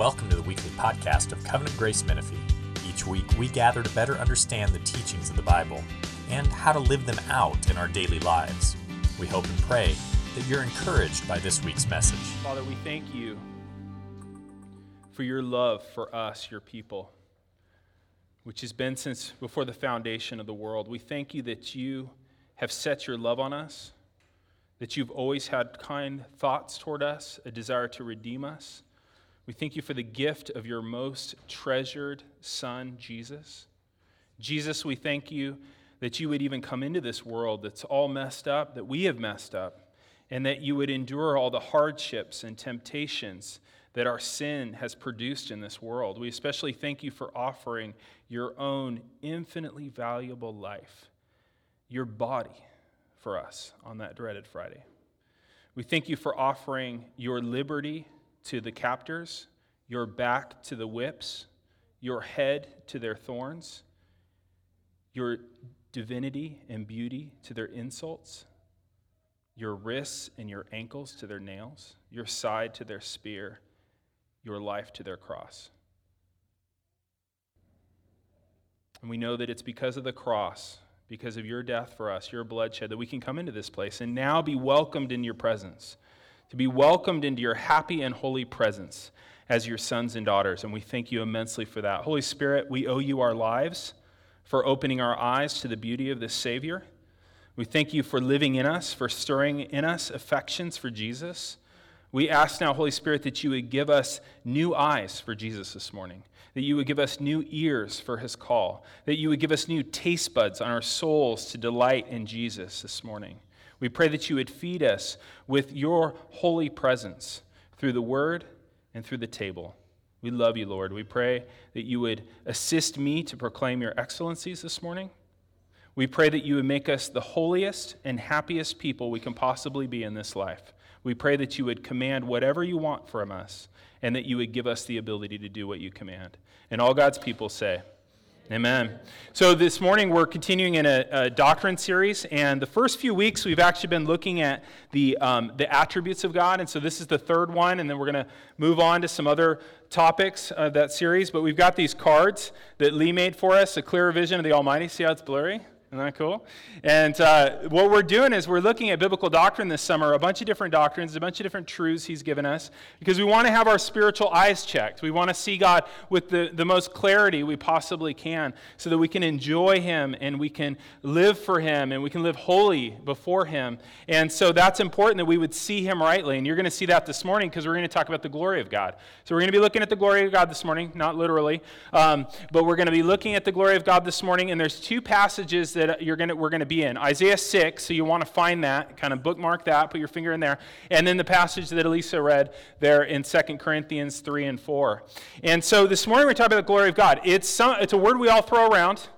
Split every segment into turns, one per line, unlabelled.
Welcome to the weekly podcast of Covenant Grace Menifee. Each week, we gather to better understand the teachings of the Bible and how to live them out in our daily lives. We hope and pray that you're encouraged by this week's message.
Father, we thank you for your love for us, your people, which has been since before the foundation of the world. We thank you that you have set your love on us, that you've always had kind thoughts toward us, a desire to redeem us. We thank you for the gift of your most treasured Son, Jesus. Jesus, we thank you that you would even come into this world that's all messed up, that we have messed up, and that you would endure all the hardships and temptations that our sin has produced in this world. We especially thank you for offering your own infinitely valuable life, your body, for us on that dreaded Friday. We thank you for offering your liberty to the captors, your back to the whips, your head to their thorns, your divinity and beauty to their insults, your wrists and your ankles to their nails, your side to their spear, your life to their cross. And we know that it's because of the cross, because of your death for us, your bloodshed, that we can come into this place and now be welcomed in your presence to be welcomed into your happy and holy presence as your sons and daughters. And we thank you immensely for that. Holy Spirit, we owe you our lives for opening our eyes to the beauty of this Savior. We thank you for living in us, for stirring in us affections for Jesus. We ask now, Holy Spirit, that you would give us new eyes for Jesus this morning, that you would give us new ears for his call, that you would give us new taste buds on our souls to delight in Jesus this morning. We pray that you would feed us with your holy presence through the word and through the table. We love you, Lord. We pray that you would assist me to proclaim your excellencies this morning. We pray that you would make us the holiest and happiest people we can possibly be in this life. We pray that you would command whatever you want from us and that you would give us the ability to do what you command. And all God's people say, Amen. So this morning we're continuing in a, a, doctrine series, and the first few weeks we've actually been looking at the um, the attributes of God, and so this is the third one, and then we're going to move on to some other topics of that series. But we've got these cards that Lee made for us, a clearer vision of the Almighty. See how it's blurry? Isn't that cool? And uh, what we're doing is we're looking at biblical doctrine this summer, a bunch of different doctrines, a bunch of different truths He's given us, because we want to have our spiritual eyes checked. We want to see God with the, the most clarity we possibly can so that we can enjoy Him and we can live for Him and we can live holy before Him. And so that's important that we would see Him rightly. And you're going to see that this morning because we're going to talk about the glory of God. So we're going to be looking at the glory of God this morning, not literally, um, but we're going to be looking at the glory of God this morning. And there's two passages that you're gonna, we're going to be in. Isaiah 6, so you want to find that, kind of bookmark that, put your finger in there. And then the passage that Elisa read there in 2 Corinthians 3 and 4. And so this morning we're talking about the glory of God. It's, some, it's a word we all throw around.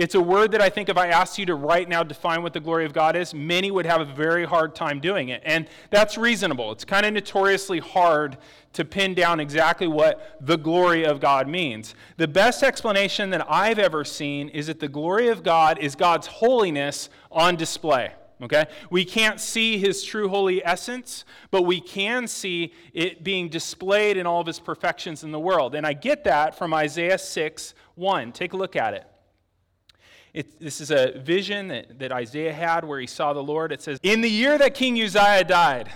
It's a word that I think if I asked you to right now define what the glory of God is, many would have a very hard time doing it. And that's reasonable. It's kind of notoriously hard to pin down exactly what the glory of God means. The best explanation that I've ever seen is that the glory of God is God's holiness on display. Okay? We can't see his true holy essence, but we can see it being displayed in all of his perfections in the world. And I get that from Isaiah 6 1. Take a look at it. It, this is a vision that, that Isaiah had where he saw the Lord. It says, In the year that King Uzziah died,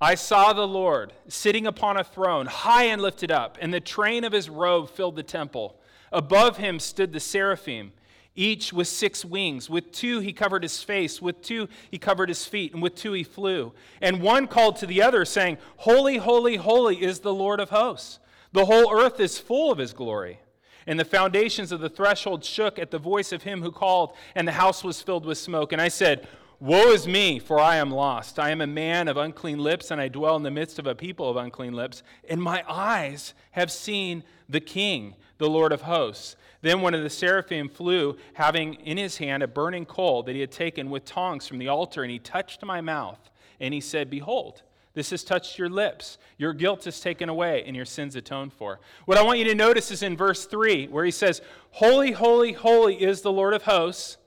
I saw the Lord sitting upon a throne, high and lifted up, and the train of his robe filled the temple. Above him stood the seraphim, each with six wings. With two he covered his face, with two he covered his feet, and with two he flew. And one called to the other, saying, Holy, holy, holy is the Lord of hosts. The whole earth is full of his glory. And the foundations of the threshold shook at the voice of him who called, and the house was filled with smoke. And I said, Woe is me, for I am lost. I am a man of unclean lips, and I dwell in the midst of a people of unclean lips. And my eyes have seen the King, the Lord of hosts. Then one of the seraphim flew, having in his hand a burning coal that he had taken with tongs from the altar, and he touched my mouth. And he said, Behold, this has touched your lips. Your guilt is taken away and your sins atoned for. What I want you to notice is in verse 3, where he says, Holy, holy, holy is the Lord of hosts.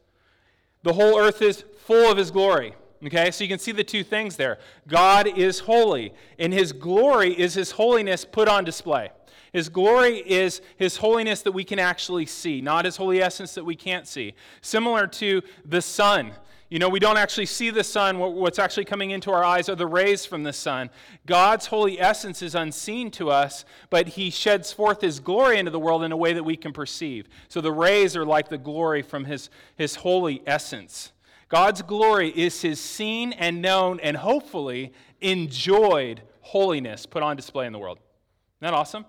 The whole earth is full of his glory. Okay, so you can see the two things there. God is holy, and his glory is his holiness put on display. His glory is his holiness that we can actually see, not his holy essence that we can't see. Similar to the sun. You know, we don't actually see the sun. What's actually coming into our eyes are the rays from the sun. God's holy essence is unseen to us, but he sheds forth his glory into the world in a way that we can perceive. So the rays are like the glory from his, his holy essence. God's glory is his seen and known and hopefully enjoyed holiness put on display in the world. Isn't that awesome?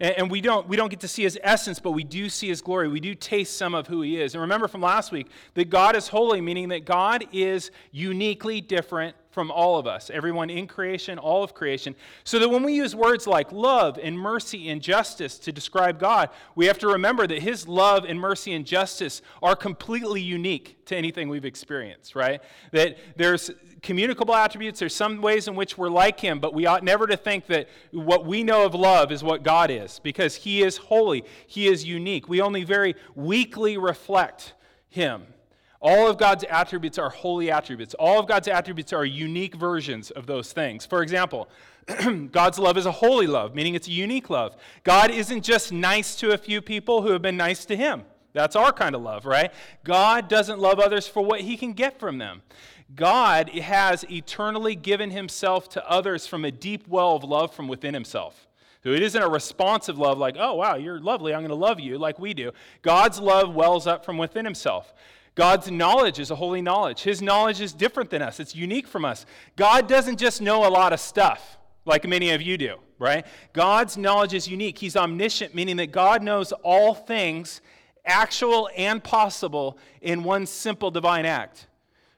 And, we, don't, we don't get to see his essence, but we do see his glory. We do taste some of who he is. And remember from last week that God is holy, meaning that God is uniquely different from all of us, everyone in creation, all of creation. So that when we use words like love and mercy and justice to describe God, we have to remember that His love and mercy and justice are completely unique to anything we've experienced, right? That there's communicable attributes, there's some ways in which we're like Him, but we ought never to think that what we know of love is what God is, because He is holy, He is unique. We only very weakly reflect Him. All of God's attributes are holy attributes. All of God's attributes are unique versions of those things. For example, God's love is a holy love, meaning it's a unique love. God isn't just nice to a few people who have been nice to him. That's our kind of love, right? God doesn't love others for what he can get from them. God has eternally given himself to others from a deep well of love from within himself. So it isn't a responsive love like, oh, wow, you're lovely, I'm going to love you, like we do. God's love wells up from within himself. God's knowledge is a holy knowledge. His knowledge is different than us, it's unique from us. God doesn't just know a lot of stuff like many of you do, right? God's knowledge is unique. He's omniscient, meaning that God knows all things, actual and possible, in one simple divine act.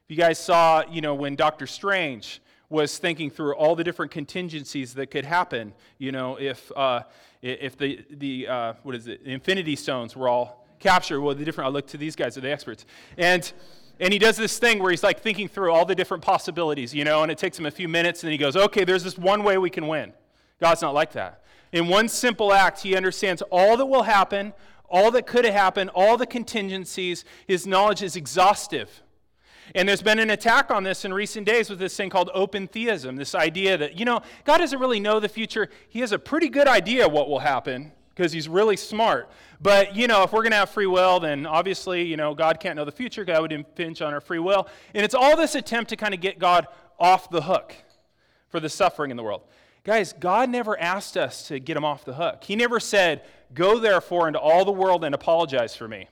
If you guys saw, you know, when Doctor Strange was thinking through all the different contingencies that could happen, you know, if, uh, if the, the uh, what is it, Infinity Stones were all captured. well the different i look to these guys are the experts. And and he does this thing where he's like thinking through all the different possibilities you know and it takes him a few minutes and he goes okay there's this one way we can win. God's not like that. In one simple act he understands all that will happen all that could have happened all the contingencies his knowledge is exhaustive and there's been an attack on this in recent days with this thing called open theism this idea that you know god doesn't really know the future he has a pretty good idea what will happen because he's really smart. But, you know, if we're going to have free will, then obviously, you know, God can't know the future. God would impinge on our free will. And it's all this attempt to kind of get God off the hook for the suffering in the world. Guys, God never asked us to get him off the hook. He never said, Go therefore into all the world and apologize for me.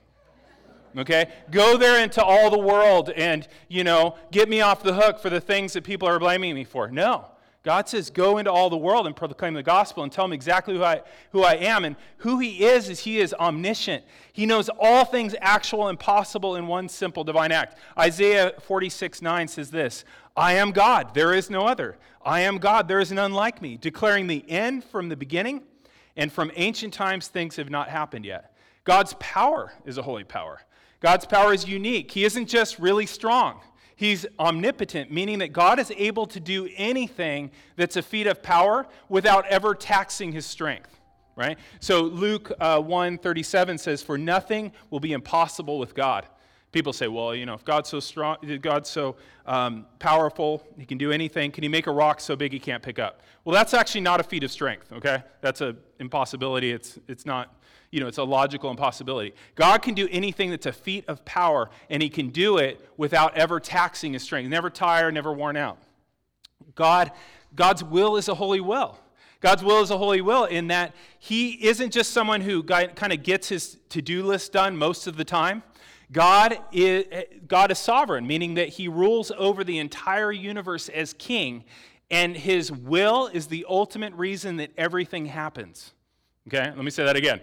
Okay? Go there into all the world and, you know, get me off the hook for the things that people are blaming me for. No. God says, Go into all the world and proclaim the gospel and tell them exactly who I, who I am. And who He is, is He is omniscient. He knows all things actual and possible in one simple divine act. Isaiah 46 9 says this I am God, there is no other. I am God, there is none like me, declaring the end from the beginning, and from ancient times things have not happened yet. God's power is a holy power. God's power is unique. He isn't just really strong. He's omnipotent, meaning that God is able to do anything that's a feat of power without ever taxing his strength. Right? So Luke uh, 137 says, For nothing will be impossible with God. People say, well, you know, if God's so strong, God's so um, powerful, he can do anything. Can he make a rock so big he can't pick up? Well, that's actually not a feat of strength, okay? That's an impossibility. It's, it's not you know, it's a logical impossibility. God can do anything that's a feat of power, and he can do it without ever taxing his strength, never tired, never worn out. God, God's will is a holy will. God's will is a holy will in that he isn't just someone who kind of gets his to-do list done most of the time. God is, God is sovereign, meaning that he rules over the entire universe as king, and his will is the ultimate reason that everything happens. Okay, let me say that again.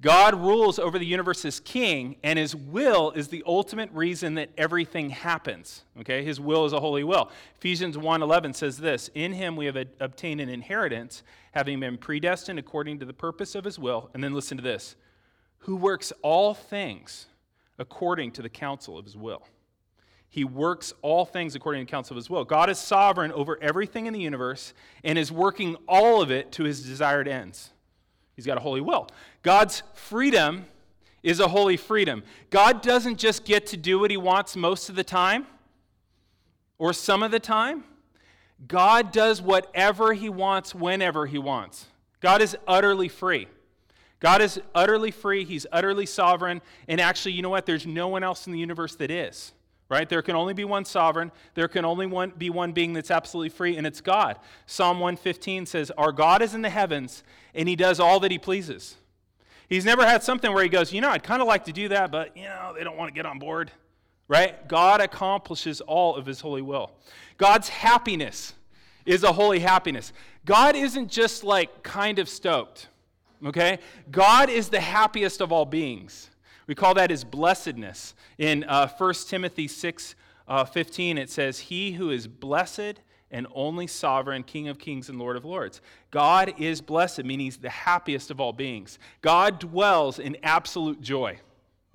God rules over the universe as king, and his will is the ultimate reason that everything happens. Okay? His will is a holy will. Ephesians 1:11 says this, "In him we have obtained an inheritance, having been predestined according to the purpose of his will." And then listen to this, "Who works all things according to the counsel of his will." He works all things according to the counsel of his will. God is sovereign over everything in the universe and is working all of it to his desired ends. He's got a holy will. God's freedom is a holy freedom. God doesn't just get to do what he wants most of the time. or some of the time. God does whatever he wants whenever he wants. God is utterly free. God is utterly free, He's utterly sovereign, and actually, you know what? There's no one else in the universe that is. Right? There can only be one sovereign. There can only one, be one being that's absolutely free, and it's God. Psalm 115 says, Our God is in the heavens, and He does all that He pleases. He's never had something where He goes, You know, I'd kind of like to do that, but, you know, they don't want to get on board. Right? God accomplishes all of His holy will. God's happiness is a holy happiness. God isn't just like kind of stoked. Okay? God is the happiest of all beings. We call that his blessedness. In uh, 1 Timothy 6 uh, 15, it says, He who is blessed and only sovereign, King of kings and Lord of lords. God is blessed, meaning he's the happiest of all beings. God dwells in absolute joy.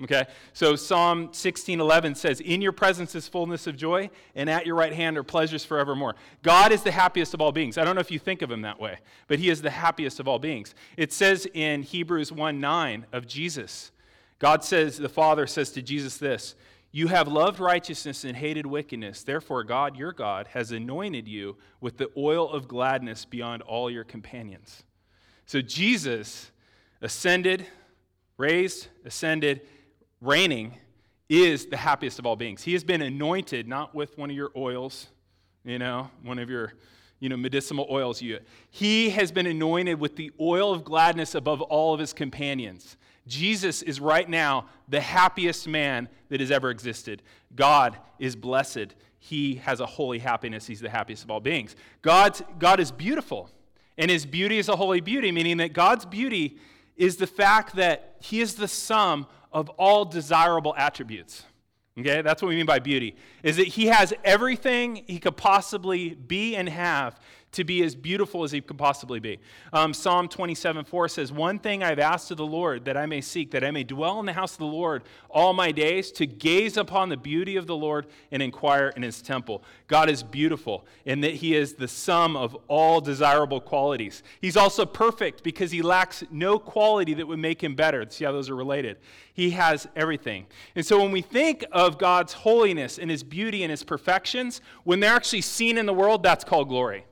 Okay? So Psalm 16:11 says, "In your presence is fullness of joy, and at your right hand are pleasures forevermore." God is the happiest of all beings. I don't know if you think of him that way, but he is the happiest of all beings. It says in Hebrews 1:9 of Jesus, God says, the Father says to Jesus this, "You have loved righteousness and hated wickedness. Therefore God, your God, has anointed you with the oil of gladness beyond all your companions." So Jesus ascended, raised, ascended, reigning is the happiest of all beings. He has been anointed not with one of your oils, you know, one of your you know medicinal oils you he has been anointed with the oil of gladness above all of his companions jesus is right now the happiest man that has ever existed god is blessed he has a holy happiness he's the happiest of all beings god's, god is beautiful and his beauty is a holy beauty meaning that god's beauty is the fact that he is the sum of all desirable attributes. Okay, that's what we mean by beauty. Is that he has everything he could possibly be and have to be as beautiful as he could possibly be. Um, Psalm 27 4 says, One thing I've asked of the Lord that I may seek, that I may dwell in the house of the Lord all my days, to gaze upon the beauty of the Lord and inquire in his temple. God is beautiful in that he is the sum of all desirable qualities. He's also perfect because he lacks no quality that would make him better. See how those are related. He has everything. And so when we think of God's holiness and his beauty and his perfections, when they're actually seen in the world, that's called glory.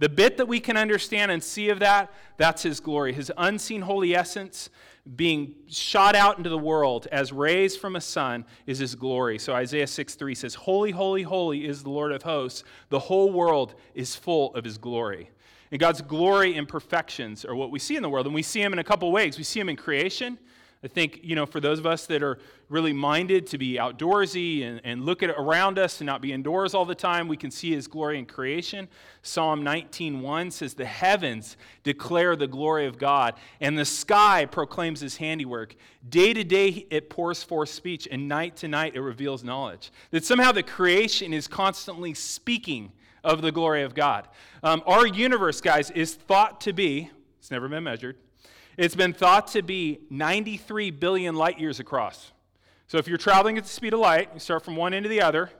The bit that we can understand and see of that, that's his glory. His unseen holy essence being shot out into the world as rays from a sun is his glory. So Isaiah 6 3 says, Holy, holy, holy is the Lord of hosts. The whole world is full of his glory. And God's glory and perfections are what we see in the world. And we see him in a couple ways. We see him in creation. I think, you know, for those of us that are really minded to be outdoorsy and, and look at around us and not be indoors all the time, we can see his glory in creation. Psalm 19.1 says, The heavens declare the glory of God, and the sky proclaims his handiwork. Day to day it pours forth speech, and night to night it reveals knowledge. That somehow the creation is constantly speaking of the glory of God. Um, our universe, guys, is thought to be, it's never been measured, it's been thought to be 93 billion light years across. So if you're traveling at the speed of light, you start from one end to the other,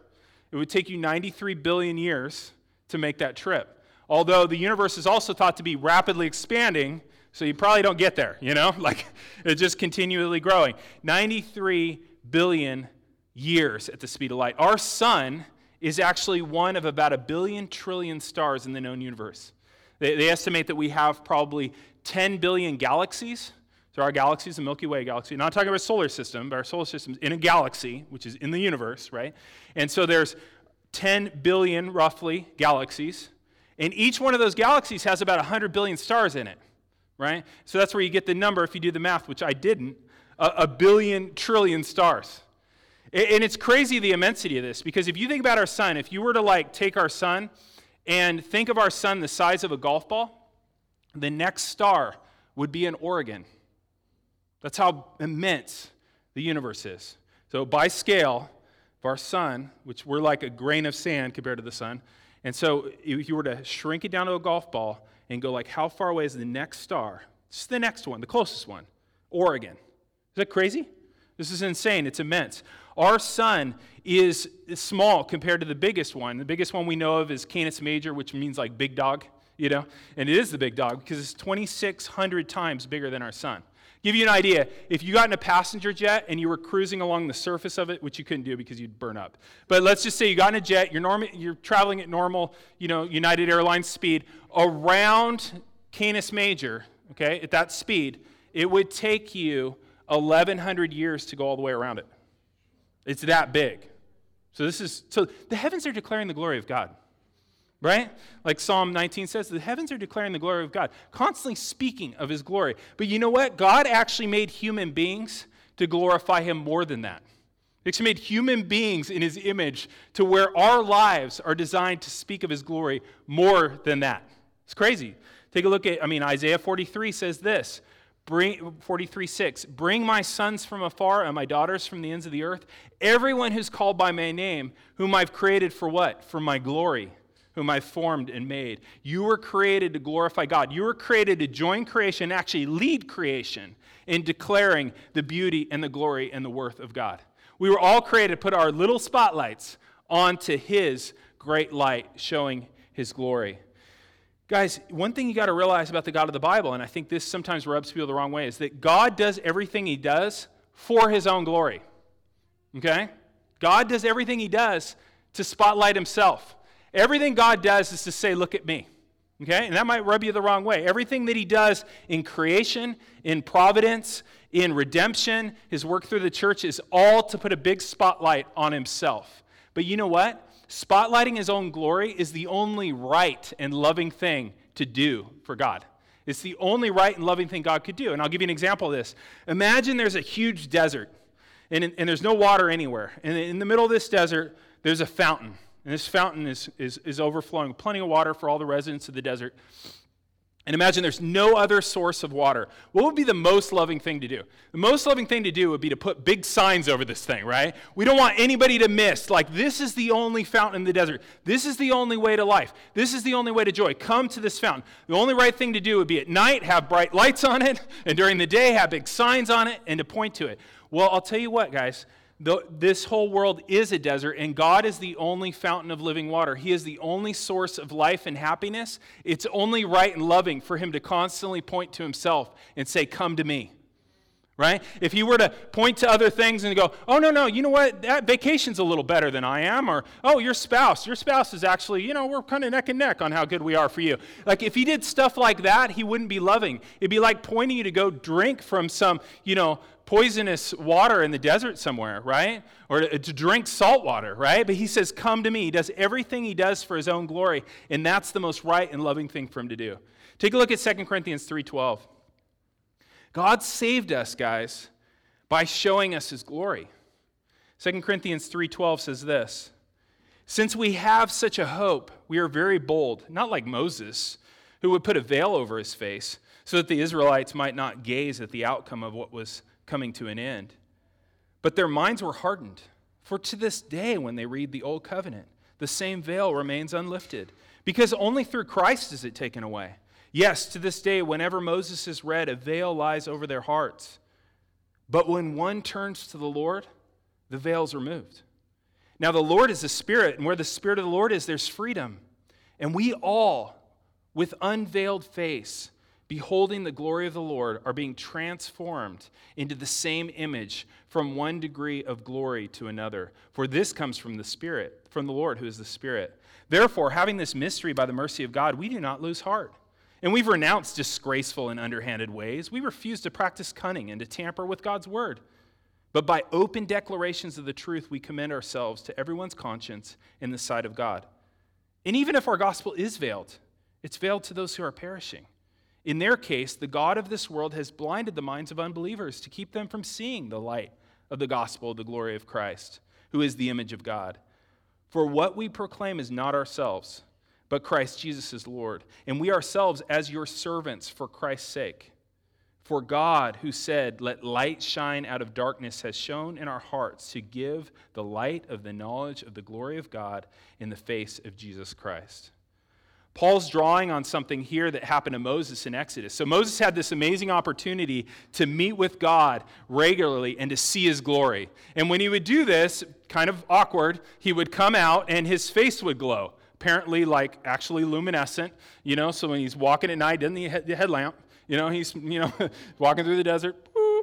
it would take you 93 billion years to make that trip. Although the universe is also thought to be rapidly expanding, so you probably don't get there, you know? Like it's just continually growing. 93 billion years at the speed of light. Our sun is actually one of about a billion trillion stars in the known universe. They, they estimate that we have probably 10 billion galaxies. So our galaxy is the Milky Way galaxy. Not talking about a solar system, but our solar system is in a galaxy, which is in the universe, right? And so there's 10 billion, roughly, galaxies. And each one of those galaxies has about 100 billion stars in it, right? So that's where you get the number, if you do the math, which I didn't, a, a billion trillion stars. And it's crazy the immensity of this, because if you think about our sun, if you were to like take our sun and think of our sun the size of a golf ball, the next star would be in Oregon. That's how immense the universe is. So, by scale of our sun, which we're like a grain of sand compared to the sun, and so if you were to shrink it down to a golf ball and go like, how far away is the next star? Just the next one, the closest one, Oregon. Is that crazy? This is insane. It's immense. Our sun is small compared to the biggest one. The biggest one we know of is Canis Major, which means like big dog you know? And it is the big dog because it's 2,600 times bigger than our sun. Give you an idea, if you got in a passenger jet and you were cruising along the surface of it, which you couldn't do because you'd burn up. But let's just say you got in a jet, you're, norm- you're traveling at normal, you know, United Airlines speed, around Canis Major, okay, at that speed, it would take you 1,100 years to go all the way around it. It's that big. So this is so the heavens are declaring the glory of God. Right? Like Psalm 19 says, the heavens are declaring the glory of God, constantly speaking of his glory. But you know what? God actually made human beings to glorify him more than that. He actually made human beings in his image to where our lives are designed to speak of his glory more than that. It's crazy. Take a look at, I mean, Isaiah 43 says this Bring, 43 6. Bring my sons from afar and my daughters from the ends of the earth. Everyone who's called by my name, whom I've created for what? For my glory, whom I've formed and made. You were created to glorify God. You were created to join creation, actually lead creation in declaring the beauty and the glory and the worth of God. We were all created to put our little spotlights onto His great light, showing His glory. Guys, one thing you got to realize about the God of the Bible, and I think this sometimes rubs people the wrong way, is that God does everything he does for his own glory. Okay? God does everything he does to spotlight himself. Everything God does is to say, look at me. Okay? And that might rub you the wrong way. Everything that he does in creation, in providence, in redemption, his work through the church is all to put a big spotlight on himself. But you know what? Spotlighting his own glory is the only right and loving thing to do for God. It's the only right and loving thing God could do. And I'll give you an example of this. Imagine there's a huge desert, and, and there's no water anywhere. And in the middle of this desert, there's a fountain. And this fountain is, is, is overflowing, plenty of water for all the residents of the desert. And imagine there's no other source of water. What would be the most loving thing to do? The most loving thing to do would be to put big signs over this thing, right? We don't want anybody to miss. Like, this is the only fountain in the desert. This is the only way to life. This is the only way to joy. Come to this fountain. The only right thing to do would be at night, have bright lights on it, and during the day, have big signs on it, and to point to it. Well, I'll tell you what, guys the, this whole world is a desert, and God is the only fountain of living water. He is the only source of life and happiness. It's only right and loving for Him to constantly point to Himself and say, Come to me. Right? If you were to point to other things and go, Oh, no, no, you know what? That vacation's a little better than I am. Or, Oh, your spouse, your spouse is actually, you know, we're kind of neck and neck on how good we are for you. Like, if He did stuff like that, He wouldn't be loving. It'd be like pointing you to go drink from some, you know, poisonous water in the desert somewhere, right? Or to, to, drink salt water, right? But he says, Come to me. He does everything he does for his own glory, and that's the most right and loving thing for him to do. Take a look at 2 Corinthians 3:12. God saved us, guys, by showing us his glory. 2 Corinthians 3:12 says this: Since we have such a hope, we are very bold, not like Moses, who would put a veil over his face so that the Israelites might not gaze at the outcome of what was coming to an end. But their minds were hardened. For to this day, when they read the Old Covenant, the same veil remains unlifted, because only through Christ is it taken away. Yes, to this day, whenever Moses is read, a veil lies over their hearts. But when one turns to the Lord, the veil is removed. Now, the Lord is the Spirit, and where the Spirit of the Lord is, there's freedom. And we all, with unveiled face, beholding the glory of the Lord, are being transformed into the same image from one degree of glory to another. For this comes from the Spirit, from the Lord who is the Spirit. Therefore, having this mystery by the mercy of God, we do not lose heart. And we've renounced disgraceful and underhanded ways. We refuse to practice cunning and to tamper with God's word. But by open declarations of the truth, we commend ourselves to everyone's conscience in the sight of God. And even if our gospel is veiled, it's veiled to those who are perishing in their case, the God of this world has blinded the minds of unbelievers to keep them from seeing the light of the gospel of the glory of Christ, who is the image of God. For what we proclaim is not ourselves, but Christ Jesus is Lord, and we ourselves as your servants for Christ's sake. For God, who said, Let light shine out of darkness, has shone in our hearts to give the light of the knowledge of the glory of God in the face of Jesus Christ. Paul's drawing on something here that happened to Moses in Exodus. So Moses had this amazing opportunity to meet with God regularly and to see his glory. And when he would do this, kind of awkward, he would come out and his face would glow. Apparently like actually luminescent, you know, so when he's walking at night, doesn't a headlamp, you know, he's, you know, walking through the desert,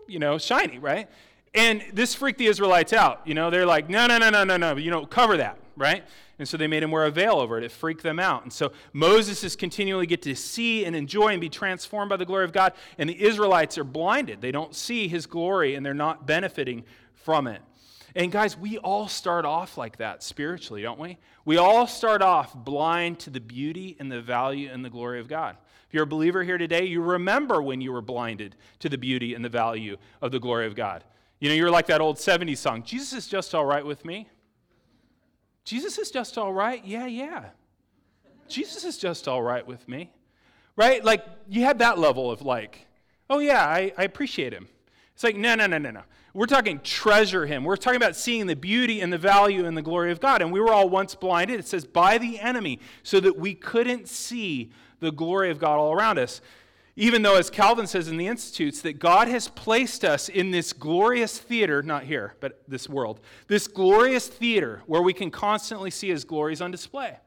you know, shiny, right? And this freaked the Israelites out. You know, they're like, no, no, no, no, no, no, you know, cover that, right? And so they made him wear a veil over it. It freaked them out. And so Moses is continually get to see and enjoy and be transformed by the glory of God. And the Israelites are blinded. They don't see his glory and they're not benefiting from it. And guys, we all start off like that spiritually, don't we? We all start off blind to the beauty and the value and the glory of God. If you're a believer here today, you remember when you were blinded to the beauty and the value of the glory of God. You know, you're like that old 70s song, Jesus is just all right with me. Jesus is just all right? Yeah, yeah. Jesus is just all right with me. Right? Like, you had that level of like, oh, yeah, I, I appreciate him. It's like, no, no, no, no, no. We're talking treasure him. We're talking about seeing the beauty and the value and the glory of God. And we were all once blinded, it says, by the enemy, so that we couldn't see the glory of God all around us. Even though, as Calvin says in the Institutes, that God has placed us in this glorious theater, not here, but this world, this glorious theater where we can constantly see his glories on display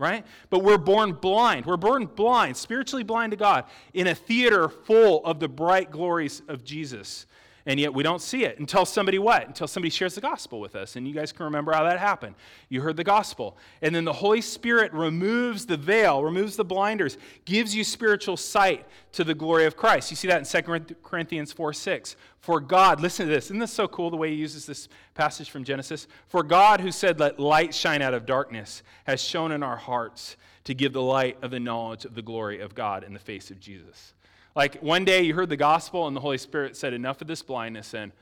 right? But we're born blind. We're born blind, spiritually blind to God, in a theater full of the bright glories of Jesus and yet we don't see it until somebody what? Until somebody shares the gospel with us. And you guys can remember how that happened. You heard the gospel. And then the Holy Spirit removes the veil, removes the blinders, gives you spiritual sight to the glory of Christ. You see that in 2 Corinthians 4 6. For God, listen to this. Isn't this so cool the way he uses this passage from Genesis? For God, who said, Let light shine out of darkness, has shone in our hearts to give the light of the knowledge of the glory of God in the face of Jesus. Like one day you heard the gospel and the Holy Spirit said, Enough of this blindness, and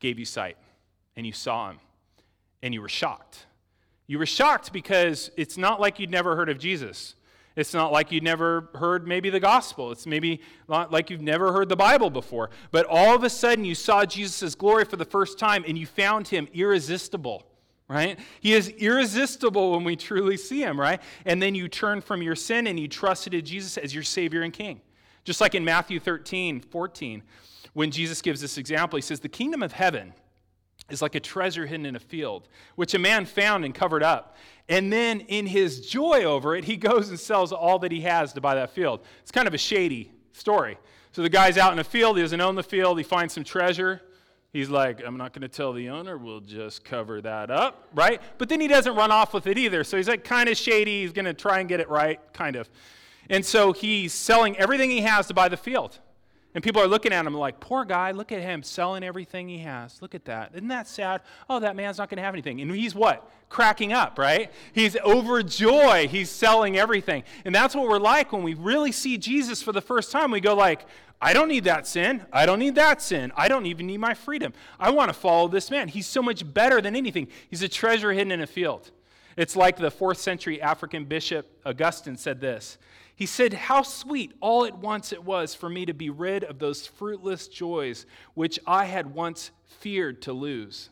gave you sight. And you saw him. And you were shocked. You were shocked because it's not like you'd never heard of Jesus. It's not like you'd never heard maybe the gospel. It's maybe not like you've never heard the Bible before. But all of a sudden you saw Jesus' glory for the first time and you found him irresistible, right? He is irresistible when we truly see him, right? And then you turn from your sin and you trusted in Jesus as your Savior and King. Just like in Matthew 13, 14, when Jesus gives this example, he says, The kingdom of heaven is like a treasure hidden in a field, which a man found and covered up. And then in his joy over it, he goes and sells all that he has to buy that field. It's kind of a shady story. So the guy's out in a field, he doesn't own the field, he finds some treasure. He's like, I'm not going to tell the owner, we'll just cover that up, right? But then he doesn't run off with it either. So he's like kind of shady, he's going to try and get it right, kind of. And so he's selling everything he has to buy the field. And people are looking at him like, poor guy, look at him selling everything he has. Look at that. Isn't that sad? Oh, that man's not going to have anything. And he's what? Cracking up, right? He's overjoyed. He's selling everything. And that's what we're like when we really see Jesus for the first time. We go like, I don't need that sin. I don't need that sin. I don't even need my freedom. I want to follow this man. He's so much better than anything. He's a treasure hidden in a field. It's like the fourth century African bishop Augustine said this he said, How sweet all at once it was for me to be rid of those fruitless joys which I had once feared to lose.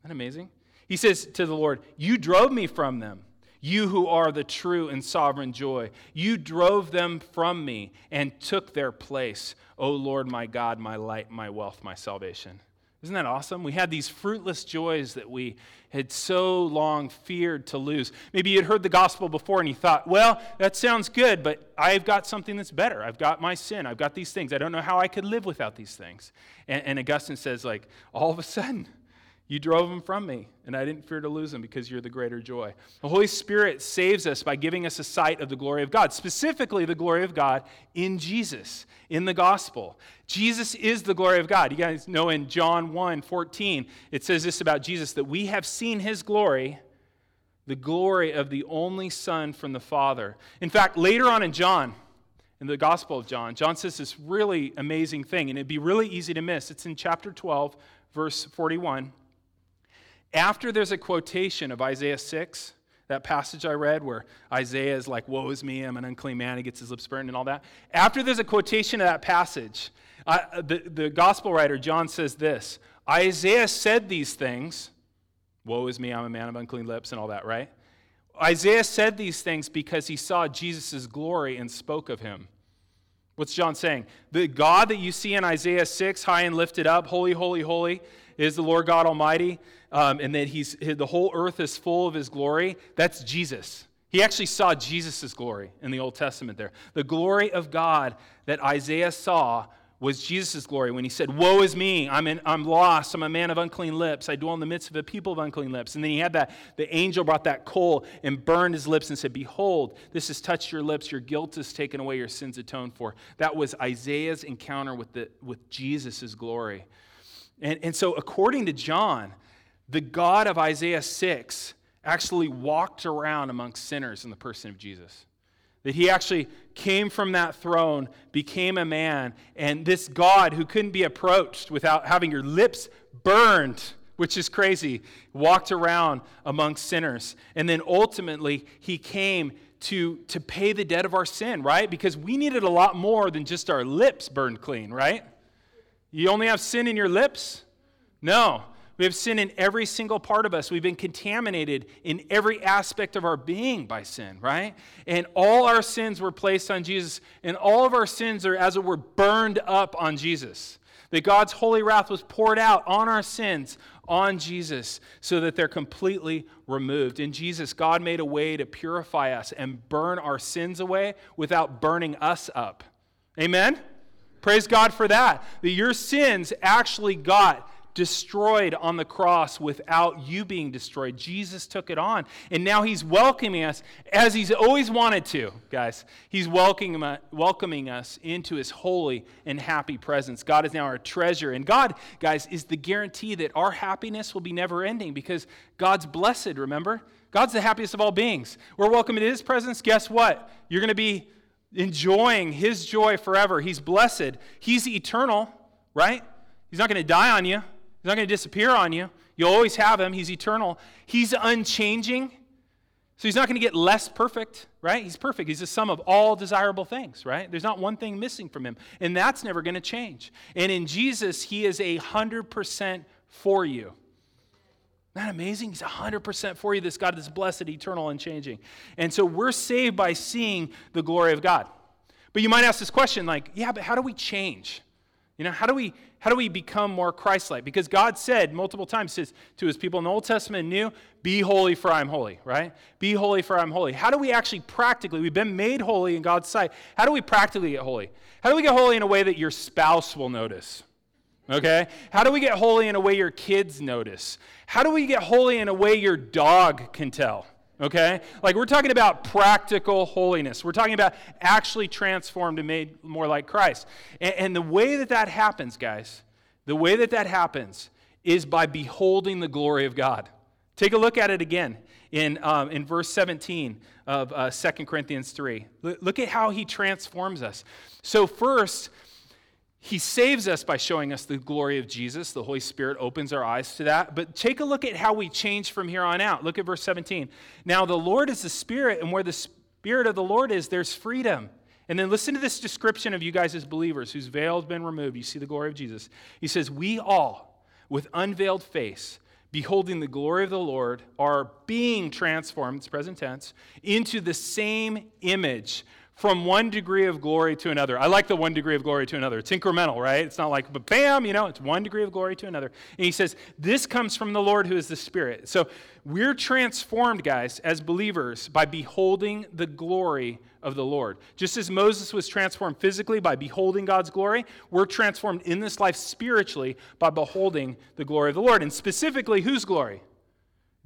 Isn't that amazing? He says to the Lord, You drove me from them. You who are the true and sovereign joy. You drove them from me and took their place. O Lord, my God, my light, my wealth, my salvation. Isn't that awesome? We had these fruitless joys that we had so long feared to lose. Maybe you'd heard the gospel before and you thought, well, that sounds good, but I've got something that's better. I've got my sin. I've got these things. I don't know how I could live without these things. And, and Augustine says, like, all of a sudden, you drove them from me, and I didn't fear to lose them because you're the greater joy. The Holy Spirit saves us by giving us a sight of the glory of God, specifically the glory of God in Jesus, in the gospel. Jesus is the glory of God. You guys know in John 1 14, it says this about Jesus that we have seen his glory, the glory of the only Son from the Father. In fact, later on in John, in the Gospel of John, John says this really amazing thing, and it'd be really easy to miss. It's in chapter 12, verse 41. After there's a quotation of Isaiah 6, that passage I read where Isaiah is like, Woe is me, I'm an unclean man, he gets his lips burned and all that. After there's a quotation of that passage, I, uh, the, the gospel writer John says this Isaiah said these things, Woe is me, I'm a man of unclean lips, and all that, right? Isaiah said these things because he saw Jesus' glory and spoke of him. What's John saying? The God that you see in Isaiah 6, high and lifted up, holy, holy, holy, is the Lord God Almighty, um, and that he's, the whole earth is full of his glory, that's Jesus. He actually saw Jesus' glory in the Old Testament there. The glory of God that Isaiah saw was Jesus' glory when he said, Woe is me, I'm, in, I'm lost, I'm a man of unclean lips, I dwell in the midst of a people of unclean lips. And then he had that, the angel brought that coal and burned his lips and said, Behold, this has touched your lips, your guilt is taken away, your sins atoned for. That was Isaiah's encounter with, the, with Jesus' glory. And, and so, according to John, the God of Isaiah 6 actually walked around among sinners in the person of Jesus. That he actually came from that throne, became a man, and this God who couldn't be approached without having your lips burned, which is crazy, walked around among sinners. And then ultimately, he came to, to pay the debt of our sin, right? Because we needed a lot more than just our lips burned clean, right? You only have sin in your lips? No. We have sin in every single part of us. We've been contaminated in every aspect of our being by sin, right? And all our sins were placed on Jesus, and all of our sins are, as it were, burned up on Jesus. That God's holy wrath was poured out on our sins, on Jesus, so that they're completely removed. In Jesus, God made a way to purify us and burn our sins away without burning us up. Amen? Praise God for that. That your sins actually got destroyed on the cross without you being destroyed. Jesus took it on. And now he's welcoming us as he's always wanted to, guys. He's welcoming, uh, welcoming us into his holy and happy presence. God is now our treasure. And God, guys, is the guarantee that our happiness will be never ending because God's blessed, remember? God's the happiest of all beings. We're welcome into his presence. Guess what? You're going to be enjoying his joy forever. He's blessed. He's eternal, right? He's not going to die on you. He's not going to disappear on you. You'll always have him. He's eternal. He's unchanging. So he's not going to get less perfect, right? He's perfect. He's the sum of all desirable things, right? There's not one thing missing from him. And that's never going to change. And in Jesus, he is a 100% for you. That amazing? He's 100% for you, this God that's blessed, eternal, and changing. And so we're saved by seeing the glory of God. But you might ask this question like, yeah, but how do we change? You know, how do we how do we become more Christ-like? Because God said multiple times says to his people in the Old Testament and New, be holy for I'm holy, right? Be holy for I'm holy. How do we actually practically, we've been made holy in God's sight. How do we practically get holy? How do we get holy in a way that your spouse will notice? Okay? How do we get holy in a way your kids notice? How do we get holy in a way your dog can tell? okay? Like we're talking about practical holiness. We're talking about actually transformed and made more like Christ. And, and, the way that that happens, guys, the way that that happens is by beholding the glory of God. Take a look at it again in, um, in verse 17 of uh, 2 Corinthians 3. look at how he transforms us. So, first, he saves us by showing us the glory of Jesus. The Holy Spirit opens our eyes to that. But take a look at how we change from here on out. Look at verse 17. Now, the Lord is the Spirit, and where the Spirit of the Lord is, there's freedom. And then listen to this description of you guys as believers whose veil has been removed. You see the glory of Jesus. He says, We all, with unveiled face, beholding the glory of the Lord, are being transformed, it's present tense, into the same image from one degree of glory to another. I like the one degree of glory to another. It's incremental, right? It's not like, but bam, you know, it's one degree of glory to another. And he says, this comes from the Lord who is the Spirit. So we're transformed, guys, as believers by beholding the glory of the Lord. Just as Moses was transformed physically by beholding God's glory, we're transformed in this life spiritually by beholding the glory of the Lord. And specifically, whose glory?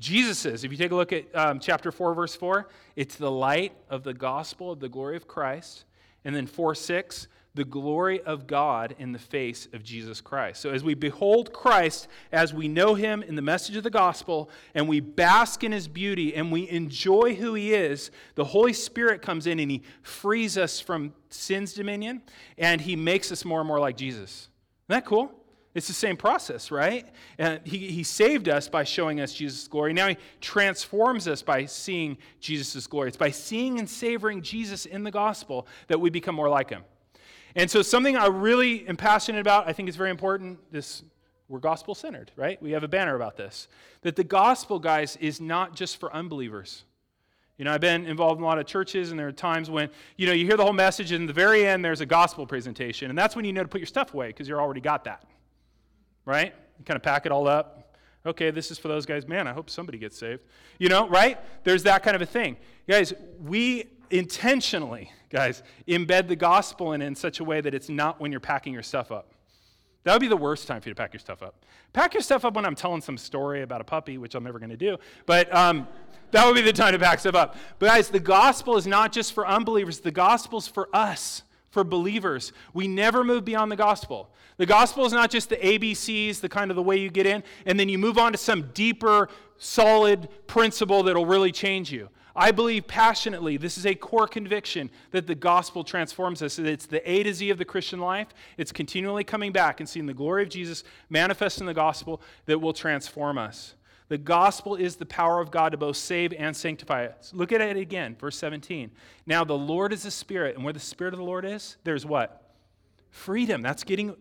Jesus is. If you take a look at um, chapter 4, verse 4, it's the light of the gospel of the glory of Christ. And then 4 6, the glory of God in the face of Jesus Christ. So as we behold Christ, as we know him in the message of the gospel, and we bask in his beauty and we enjoy who he is, the Holy Spirit comes in and he frees us from sin's dominion and he makes us more and more like Jesus. Isn't that cool? It's the same process, right? And he, he saved us by showing us Jesus' glory. Now he transforms us by seeing Jesus' glory. It's by seeing and savoring Jesus in the gospel that we become more like him. And so something I really am passionate about, I think is very important, this we're gospel centered, right? We have a banner about this. That the gospel, guys, is not just for unbelievers. You know, I've been involved in a lot of churches, and there are times when, you know, you hear the whole message, and the very end, there's a gospel presentation. And that's when you know to put your stuff away because you're already got that right? You kind of pack it all up. Okay, this is for those guys. Man, I hope somebody gets saved. You know, right? There's that kind of a thing. Guys, we intentionally, guys, embed the gospel in in such a way that it's not when you're packing your stuff up. That would be the worst time for you to pack your stuff up. Pack your stuff up when I'm telling some story about a puppy, which I'm never going to do. But um, that would be the time to pack stuff up. But guys, the gospel is not just for unbelievers, the gospel's for us, for believers. We never move beyond the gospel. The gospel is not just the ABCs, the kind of the way you get in, and then you move on to some deeper, solid principle that'll really change you. I believe passionately, this is a core conviction that the gospel transforms us. It's the A to Z of the Christian life. It's continually coming back and seeing the glory of Jesus manifest in the gospel that will transform us. The gospel is the power of God to both save and sanctify us. Look at it again, verse 17. Now, the Lord is a spirit, and where the spirit of the Lord is, there's what? Freedom. That's getting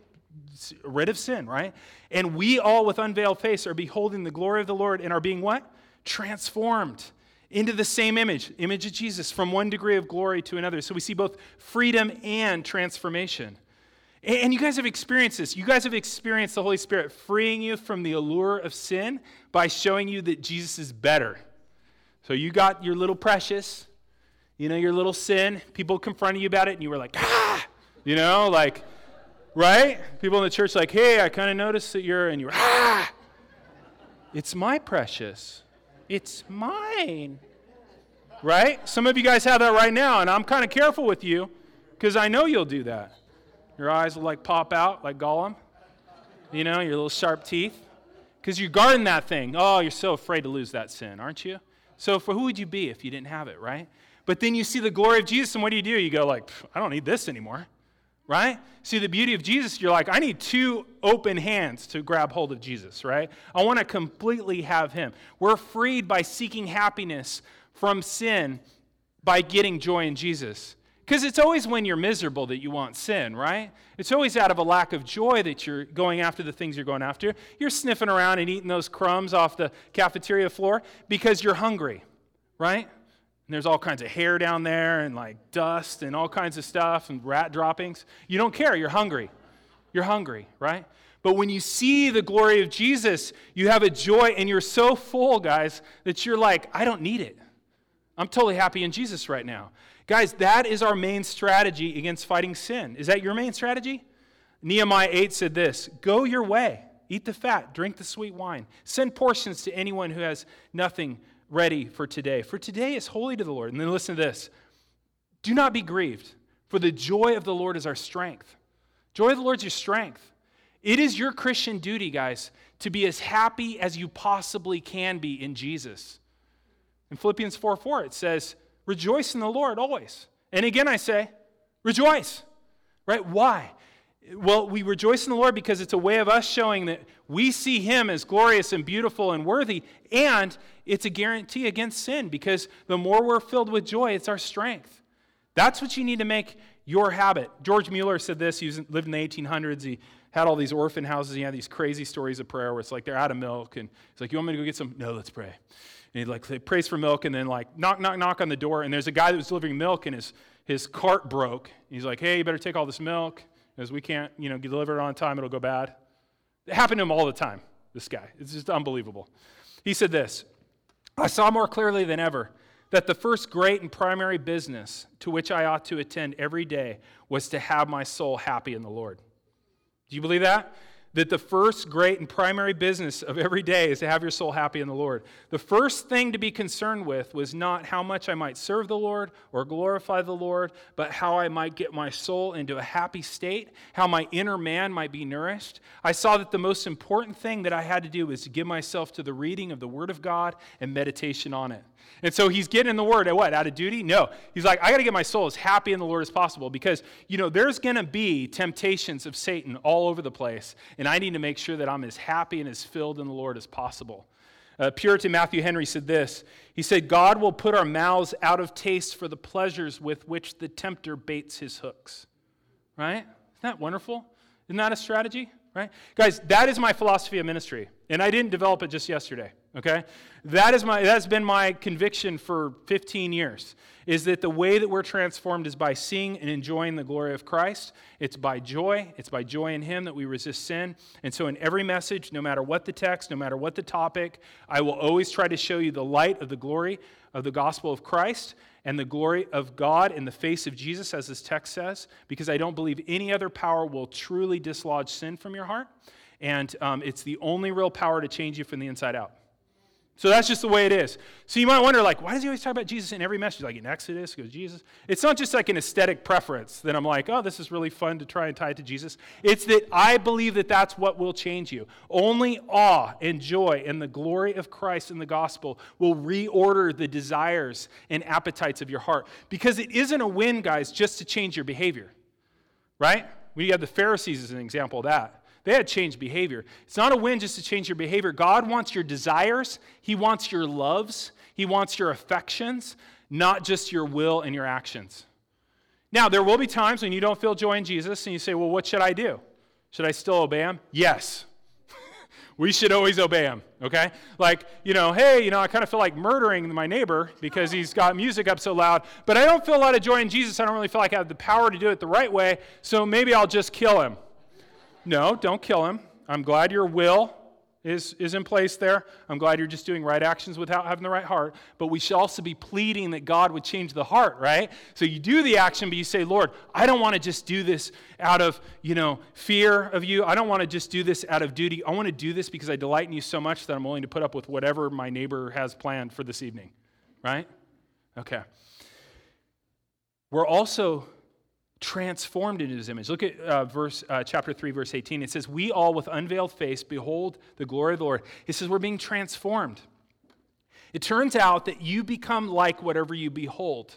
rid of sin, right? And we all, with unveiled face, are beholding the glory of the Lord and are being what? Transformed into the same image, image of Jesus, from one degree of glory to another. So we see both freedom and transformation. And you guys have experienced this. You guys have experienced the Holy Spirit freeing you from the allure of sin by showing you that Jesus is better. So you got your little precious, you know, your little sin. People confronted you about it, and you were like, ah, you know, like, right? People in the church like, hey, I kind of noticed that you're, and you're, ah, it's my precious. It's mine. Right? Some of you guys have that right now, and I'm kind of careful with you because I know you'll do that. Your eyes will like pop out like Gollum, you know, your little sharp teeth, because you're guarding that thing. Oh, you're so afraid to lose that sin, aren't you? So, for who would you be if you didn't have it, right? But then you see the glory of Jesus, and what do you do? You go like, I don't need this anymore right? See, the beauty of Jesus, you're like, I need two open hands to grab hold of Jesus, right? I want to completely have him. We're freed by seeking happiness from sin by getting joy in Jesus. Because it's always when you're miserable that you want sin, right? It's always out of a lack of joy that you're going after the things you're going after. You're sniffing around and eating those crumbs off the cafeteria floor because you're hungry, right? and there's all kinds of hair down there and like dust and all kinds of stuff and rat droppings. You don't care. You're hungry. You're hungry, right? But when you see the glory of Jesus, you have a joy and you're so full, guys, that you're like, I don't need it. I'm totally happy in Jesus right now. Guys, that is our main strategy against fighting sin. Is that your main strategy? Nehemiah 8 said this Go your way, eat the fat, drink the sweet wine, send portions to anyone who has nothing ready for today. For today is holy to the Lord. And then listen to this do not be grieved, for the joy of the Lord is our strength. Joy of the Lord is your strength. It is your Christian duty, guys, to be as happy as you possibly can be in Jesus. In Philippians 4 4, it says, Rejoice in the Lord always. And again, I say, Rejoice. Right? Why? Well, we rejoice in the Lord because it's a way of us showing that we see Him as glorious and beautiful and worthy, and it's a guarantee against sin because the more we're filled with joy, it's our strength. That's what you need to make your habit. George Mueller said this. He lived in the 1800s. He had all these orphan houses. He had these crazy stories of prayer where it's like they're out of milk, and he's like, "You want me to go get some?" No, let's pray. And he like prays for milk, and then like knock, knock, knock on the door, and there's a guy that was delivering milk, and his his cart broke. He's like, "Hey, you better take all this milk." Because we can't, you know, deliver it on time, it'll go bad. It happened to him all the time, this guy. It's just unbelievable. He said this I saw more clearly than ever that the first great and primary business to which I ought to attend every day was to have my soul happy in the Lord. Do you believe that? That the first great and primary business of every day is to have your soul happy in the Lord. The first thing to be concerned with was not how much I might serve the Lord or glorify the Lord, but how I might get my soul into a happy state, how my inner man might be nourished. I saw that the most important thing that I had to do was to give myself to the reading of the Word of God and meditation on it. And so he's getting in the word at what? Out of duty? No. He's like, I got to get my soul as happy in the Lord as possible because, you know, there's going to be temptations of Satan all over the place. And I need to make sure that I'm as happy and as filled in the Lord as possible. Uh, Puritan Matthew Henry said this He said, God will put our mouths out of taste for the pleasures with which the tempter baits his hooks. Right? Isn't that wonderful? Isn't that a strategy? right? Guys, that is my philosophy of ministry. And I didn't develop it just yesterday, okay? That is my, that's been my conviction for 15 years, is that the way that we're transformed is by seeing and enjoying the glory of Christ. It's by joy. It's by joy in Him that we resist sin. And so in every message, no matter what the text, no matter what the topic, I will always try to show you the light of the glory of the gospel of Christ and the glory of God in the face of Jesus, as this text says, because I don't believe any other power will truly dislodge sin from your heart. And um, it's the only real power to change you from the inside out. So that's just the way it is. So you might wonder, like, why does he always talk about Jesus in every message? Like in Exodus, goes Jesus. It's not just like an aesthetic preference that I'm like, oh, this is really fun to try and tie it to Jesus. It's that I believe that that's what will change you. Only awe and joy and the glory of Christ in the gospel will reorder the desires and appetites of your heart. Because it isn't a win, guys, just to change your behavior, right? We have the Pharisees as an example of that. They had changed behavior. It's not a win just to change your behavior. God wants your desires, He wants your loves, He wants your affections, not just your will and your actions. Now, there will be times when you don't feel joy in Jesus and you say, Well, what should I do? Should I still obey Him? Yes. we should always obey Him, okay? Like, you know, hey, you know, I kind of feel like murdering my neighbor because he's got music up so loud, but I don't feel a lot of joy in Jesus. I don't really feel like I have the power to do it the right way, so maybe I'll just kill him. No, don't kill him. I'm glad your will is, is in place there. I'm glad you're just doing right actions without having the right heart. But we should also be pleading that God would change the heart, right? So you do the action, but you say, Lord, I don't want to just do this out of, you know, fear of you. I don't want to just do this out of duty. I want to do this because I delight in you so much that I'm willing to put up with whatever my neighbor has planned for this evening, right? Okay. We're also transformed into his image. Look at uh, verse, uh, chapter 3, verse 18. It says, We all with unveiled face behold the glory of the Lord. It says, We're being transformed. It turns out that you become like whatever you behold.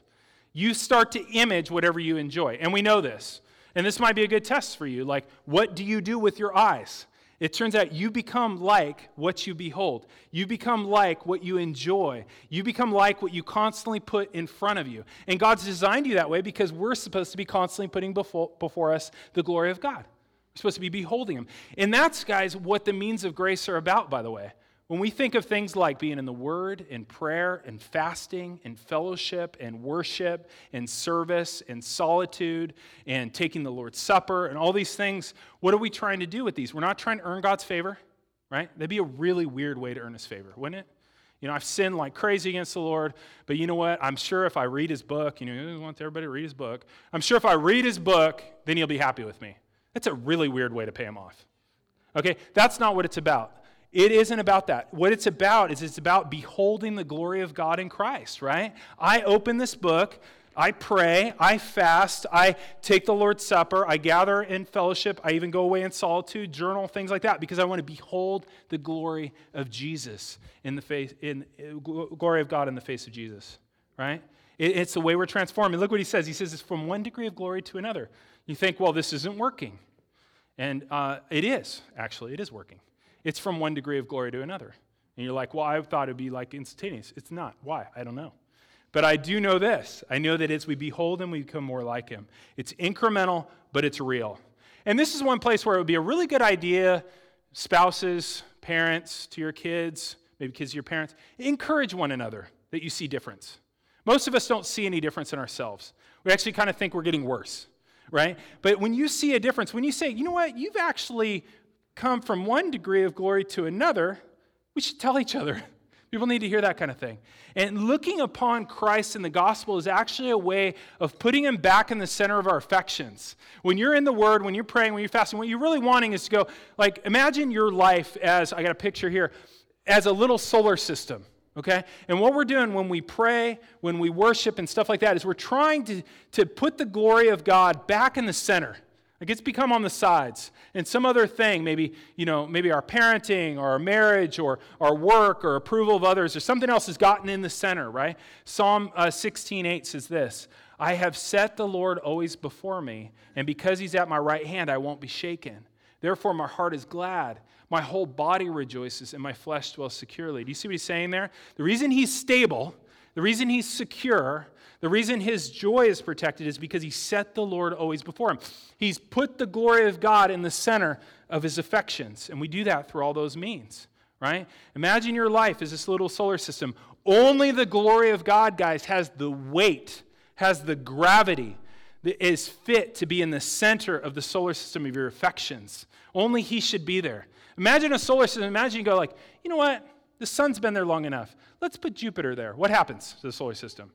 You start to image whatever you enjoy. And we know this. And this might be a good test for you. Like, what do you do with your eyes? It turns out you become like what you behold. You become like what you enjoy. You become like what you constantly put in front of you. And God's designed you that way because we're supposed to be constantly putting before, before us the glory of God. We're supposed to be beholding Him. And that's, guys, what the means of grace are about, by the way. When we think of things like being in the Word, and prayer, and fasting, and fellowship, and worship, and service, and solitude, and taking the Lord's Supper, and all these things, what are we trying to do with these? We're not trying to earn God's favor, right? That'd be a really weird way to earn His favor, wouldn't it? You know, I've sinned like crazy against the Lord, but you know what? I'm sure if I read His book, you know, I want everybody to read His book. I'm sure if I read His book, then He'll be happy with me. That's a really weird way to pay Him off. Okay? That's not what it's about. It isn't about that. What it's about is it's about beholding the glory of God in Christ, right? I open this book, I pray, I fast, I take the Lord's Supper, I gather in fellowship, I even go away in solitude, journal, things like that, because I want to behold the glory of Jesus in the face, in glory of God in the face of Jesus, right? It, it's the way we're transformed. And look what he says. He says it's from one degree of glory to another. You think, well, this isn't working. And uh, it is, actually, it is working. It's from one degree of glory to another. And you're like, well, I thought it'd be like instantaneous. It's not. Why? I don't know. But I do know this. I know that as we behold him, we become more like him. It's incremental, but it's real. And this is one place where it would be a really good idea, spouses, parents, to your kids, maybe kids to your parents, encourage one another that you see difference. Most of us don't see any difference in ourselves. We actually kind of think we're getting worse, right? But when you see a difference, when you say, you know what, you've actually come from one degree of glory to another, we should tell each other. People need to hear that kind of thing. And looking upon Christ in the gospel is actually a way of putting him back in the center of our affections. When you're in the word, when you're praying, when you're fasting, what you're really wanting is to go, like, imagine your life as, I got a picture here, as a little solar system. Okay? And what we're doing when we pray, when we worship, and stuff like that is we're trying to, to put the glory of God back in the center. Like it's become on the sides. And some other thing, maybe, you know, maybe our parenting or our marriage or our work or approval of others or something else has gotten in the center, right? Psalm uh, 16, 8 says this I have set the Lord always before me, and because he's at my right hand, I won't be shaken. Therefore, my heart is glad. My whole body rejoices, and my flesh dwells securely. Do you see what he's saying there? The reason he's stable, The reason he's secure, the reason his joy is protected is because he set the Lord always before him. He's put the glory of God in the center of his affections, and we do that through all those means, right? Imagine your life as this little solar system. Only the glory of God, guys, has the weight, has the gravity that is fit to be in the center of the solar system of your affections. Only he should be there. Imagine a solar system. Imagine you go like, you know what? The sun's been there long enough. Let's put Jupiter there. What happens to the solar system?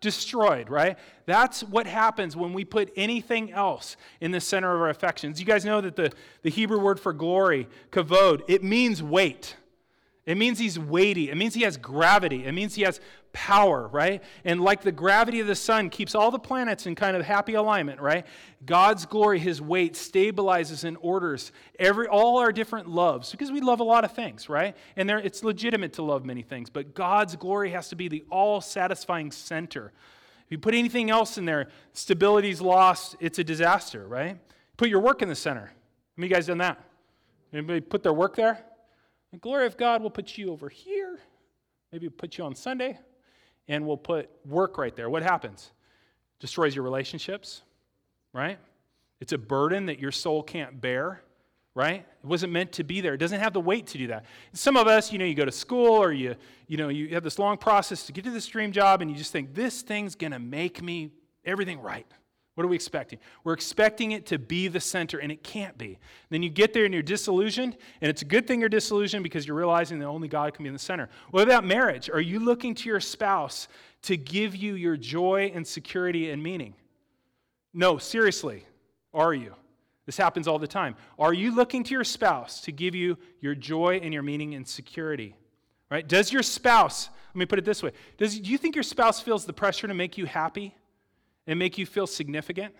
Destroyed, right? That's what happens when we put anything else in the center of our affections. You guys know that the, the Hebrew word for glory, kavod, it means weight. It means he's weighty. It means he has gravity. It means he has power, right? And like the gravity of the sun keeps all the planets in kind of happy alignment, right? God's glory, his weight, stabilizes and orders every all our different loves because we love a lot of things, right? And there, it's legitimate to love many things, but God's glory has to be the all-satisfying center. If you put anything else in there, stability's lost. It's a disaster, right? Put your work in the center. Have you guys done that? Anybody put their work there? The glory of God will put you over here. Maybe put you on Sunday and we'll put work right there. What happens? Destroys your relationships, right? It's a burden that your soul can't bear, right? It wasn't meant to be there. It doesn't have the weight to do that. Some of us, you know, you go to school or you, you know, you have this long process to get to this dream job and you just think this thing's to make me everything right. What are we expecting? We're expecting it to be the center, and it can't be. Then you get there and you're disillusioned, and it's a good thing you're disillusioned because you're realizing that only God can be in the center. What about marriage? Are you looking to your spouse to give you your joy and security and meaning? No, seriously, are you? This happens all the time. Are you looking to your spouse to give you your joy and your meaning and security? Right? Does your spouse, let me put it this way, does, do you think your spouse feels the pressure to make you happy? And make you feel significant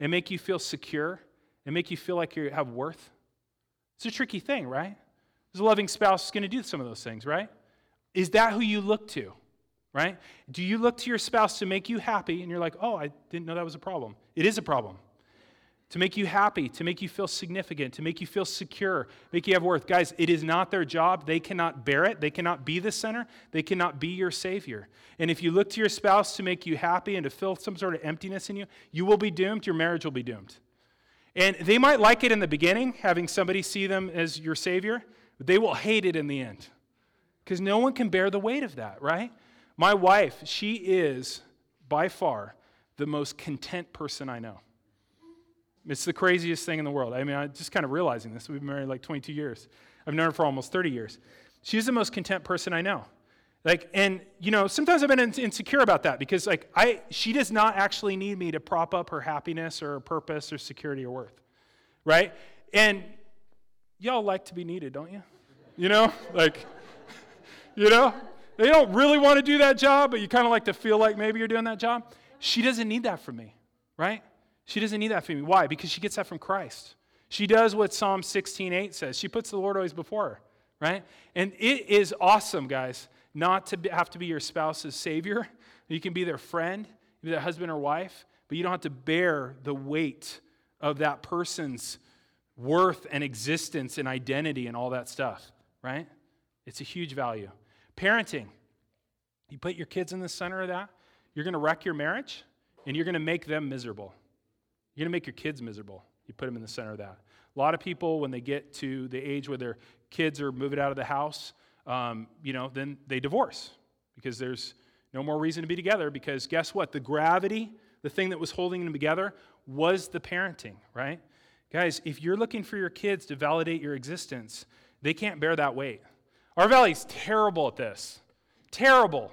and make you feel secure and make you feel like you have worth. It's a tricky thing, right? Because a loving spouse is going to do some of those things, right? Is that who you look to, right? Do you look to your spouse to make you happy and you're like, oh, I didn't know that was a problem? It is a problem to make you happy, to make you feel significant, to make you feel secure, make you have worth. Guys, it is not their job. They cannot bear it. They cannot be the center. They cannot be your savior. And if you look to your spouse to make you happy and to fill some sort of emptiness in you, you will be doomed. Your marriage will be doomed. And they might like it in the beginning, having somebody see them as your savior, but they will hate it in the end because no one can bear the weight of that, right? My wife, she is by far the most content person I know. It's the craziest thing in the world. I mean, I'm just kind of realizing this. We've been married like 22 years. I've known her for almost 30 years. She's the most content person I know. Like, and you know, sometimes I've been insecure about that because, like, I she does not actually need me to prop up her happiness or her purpose or security or worth, right? And y'all like to be needed, don't you? You know, like, you know, they don't really want to do that job, but you kind of like to feel like maybe you're doing that job. She doesn't need that from me, right? She doesn't need that from me. Why? Because she gets that from Christ. She does what Psalm 16:8 says. She puts the Lord always before her, right? And it is awesome, guys, not to have to be your spouse's savior. You can be their friend, be their husband or wife, but you don't have to bear the weight of that person's worth and existence and identity and all that stuff, right? It's a huge value. Parenting. You put your kids in the center of that, you're going to wreck your marriage and you're going to make them miserable. You're going to make your kids miserable. You put them in the center of that. A lot of people, when they get to the age where their kids are moving out of the house, um, you know, then they divorce because there's no more reason to be together. Because guess what? The gravity, the thing that was holding them together, was the parenting, right? Guys, if you're looking for your kids to validate your existence, they can't bear that weight. Our valley's terrible at this. Terrible.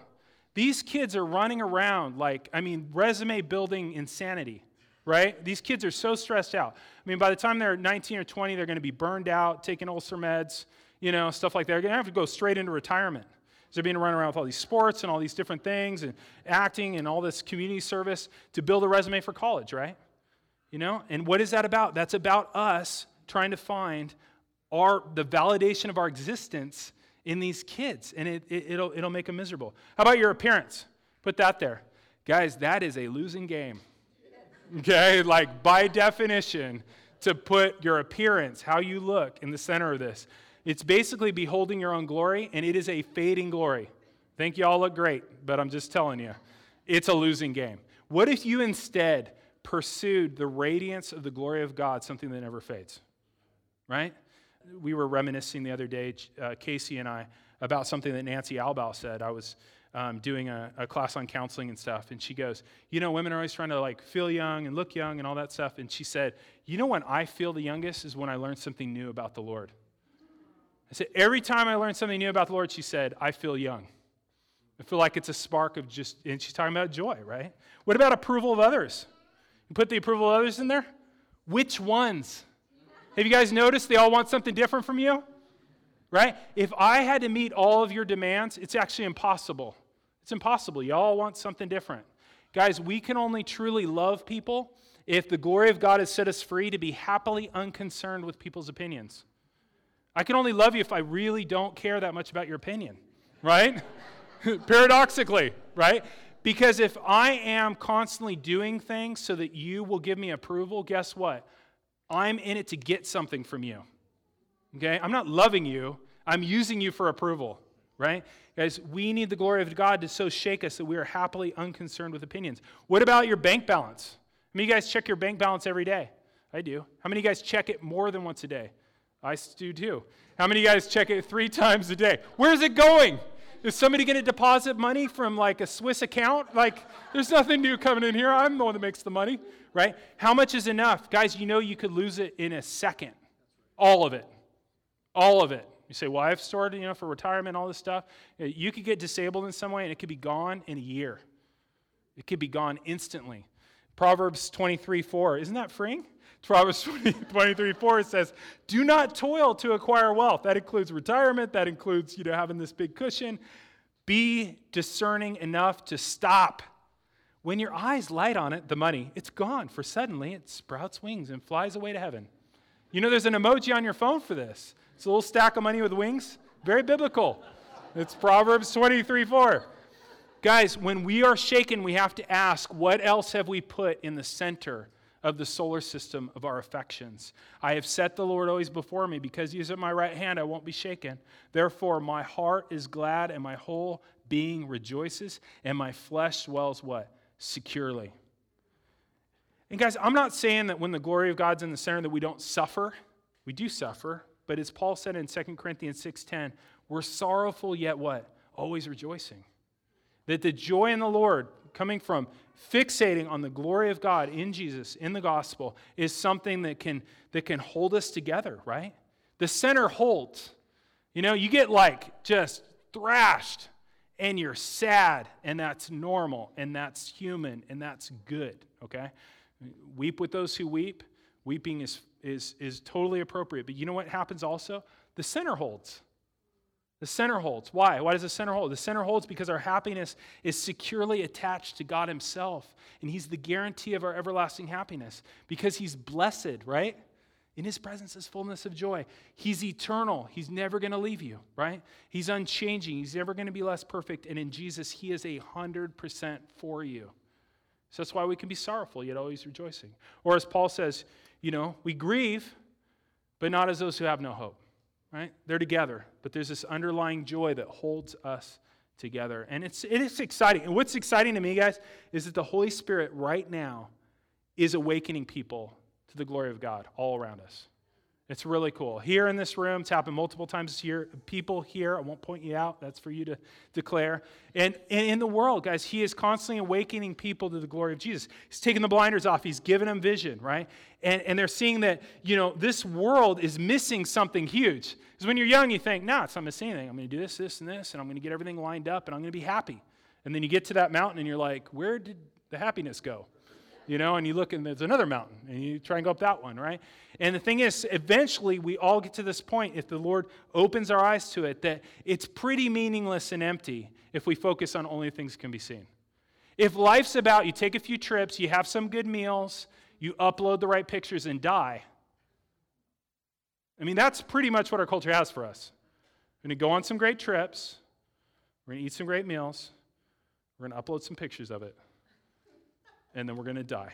These kids are running around like, I mean, resume building insanity right? These kids are so stressed out. I mean, by the time they're 19 or 20, they're going to be burned out, taking ulcer meds, you know, stuff like that. They're going to have to go straight into retirement. They're being run around with all these sports and all these different things and acting and all this community service to build a resume for college, right? You know, and what is that about? That's about us trying to find our the validation of our existence in these kids, and it, it, it'll, it'll make them miserable. How about your appearance? Put that there. Guys, that is a losing game. Okay, like by definition, to put your appearance, how you look, in the center of this. It's basically beholding your own glory, and it is a fading glory. Think y'all look great, but I'm just telling you, it's a losing game. What if you instead pursued the radiance of the glory of God, something that never fades? Right? We were reminiscing the other day, uh, Casey and I, about something that Nancy Albow said. I was um, doing a, a, class on counseling and stuff, and she goes, "You know, women are always trying to like feel young and look young and all that stuff." And she said, "You know, when I feel the youngest is when I learn something new about the Lord." I said, "Every time I learn something new about the Lord," she said, "I feel young." I feel like it's a spark of just, and she's talking about joy, right? What about approval of others? You put the approval of others in there? Which ones? Have you guys noticed they all want something different from you? Right? If I had to meet all of your demands, it's actually impossible. It's impossible. You all want something different. Guys, we can only truly love people if the glory of God has set us free to be happily unconcerned with people's opinions. I can only love you if I really don't care that much about your opinion, right? Paradoxically, right? Because if I am constantly doing things so that you will give me approval, guess what? I'm in it to get something from you. Okay? I'm not loving you, I'm using you for approval, right? Guys, we need the glory of God to so shake us that we are happily unconcerned with opinions. What about your bank balance? Many of you guys check your bank balance every day? I do. How many of you guys check it more than once a day? I do too. How many of you guys check it three times a day? Where's it going? Is somebody going to deposit money from like a Swiss account? Like, there's nothing new coming in here. I'm the one that makes the money, right? How much is enough? Guys, you know you could lose it in a second. All of it. All of it. You say, well, I've stored, you know, for retirement, all this stuff. You could get disabled in some way and it could be gone in a year. It could be gone instantly. Proverbs 23 4. Isn't that freeing? Proverbs 20, 23, 4 says, Do not toil to acquire wealth. That includes retirement, that includes you know, having this big cushion. Be discerning enough to stop. When your eyes light on it, the money, it's gone, for suddenly it sprouts wings and flies away to heaven. You know, there's an emoji on your phone for this. It's a little stack of money with wings. Very biblical. It's Proverbs 23 4. Guys, when we are shaken, we have to ask, what else have we put in the center of the solar system of our affections. I have set the Lord always before me. Because he is at my right hand, I won't be shaken. Therefore, my heart is glad, and my whole being rejoices, and my flesh dwells what? Securely. And guys, I'm not saying that when the glory of God's in the center that we don't suffer. We do suffer. But as Paul said in 2 Corinthians 6:10, we're sorrowful yet what? Always rejoicing. That the joy in the Lord coming from fixating on the glory of God in Jesus, in the gospel, is something that can, that can hold us together, right? The center holds. You know, you get like just thrashed and you're sad, and that's normal, and that's human, and that's good, okay? Weep with those who weep. Weeping is, is, is totally appropriate. But you know what happens also? The center holds. The center holds. Why? Why does the center hold? The center holds because our happiness is securely attached to God Himself, and He's the guarantee of our everlasting happiness because He's blessed, right? In His presence is fullness of joy. He's eternal. He's never going to leave you, right? He's unchanging. He's never going to be less perfect. And in Jesus, He is a hundred percent for you. So that's why we can be sorrowful, yet always rejoicing. Or as Paul says, you know, we grieve, but not as those who have no hope right? They're together, but there's this underlying joy that holds us together. And it's, it is exciting. And what's exciting to me, guys, is that the Holy Spirit right now is awakening people to the glory of God all around us. It's really cool. Here in this room, it's happened multiple times this year. People here, I won't point you out, that's for you to declare. And, and in the world, guys, He is constantly awakening people to the glory of Jesus. He's taking the blinders off, He's giving them vision, right? And, and they're seeing that, you know, this world is missing something huge. Because when you're young, you think, no, nah, it's not missing anything. I'm going to do this, this, and this, and I'm going to get everything lined up, and I'm going to be happy. And then you get to that mountain, and you're like, where did the happiness go? You know, and you look and there's another mountain, and you try and go up that one, right? And the thing is, eventually we all get to this point, if the Lord opens our eyes to it, that it's pretty meaningless and empty if we focus on only things that can be seen. If life's about you take a few trips, you have some good meals, you upload the right pictures, and die. I mean, that's pretty much what our culture has for us. We're going to go on some great trips, we're going to eat some great meals, we're going to upload some pictures of it and then we're going to die.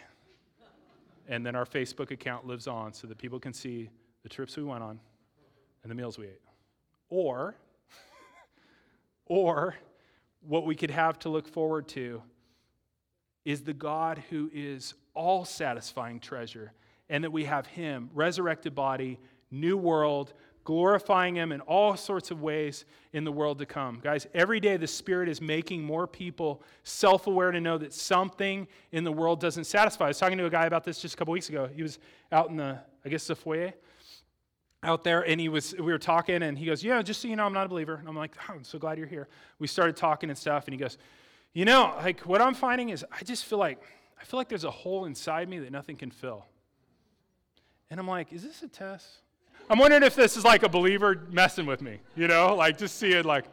And then our Facebook account lives on so that people can see the trips we went on and the meals we ate. Or, or what we could have to look forward to is the God who is all satisfying treasure, and that we have Him, resurrected body, new world, glorifying Him in all sorts of ways in the world to come. Guys, every day the Spirit is making more people self aware to know that something in the world doesn't satisfy. I was talking to a guy about this just a couple weeks ago. He was out in the, I guess, the foyer out there and he was we were talking and he goes yeah just so you know i'm not a believer and i'm like oh, i'm so glad you're here we started talking and stuff and he goes you know like what i'm finding is i just feel like i feel like there's a hole inside me that nothing can fill and i'm like is this a test i'm wondering if this is like a believer messing with me you know? Like just see it like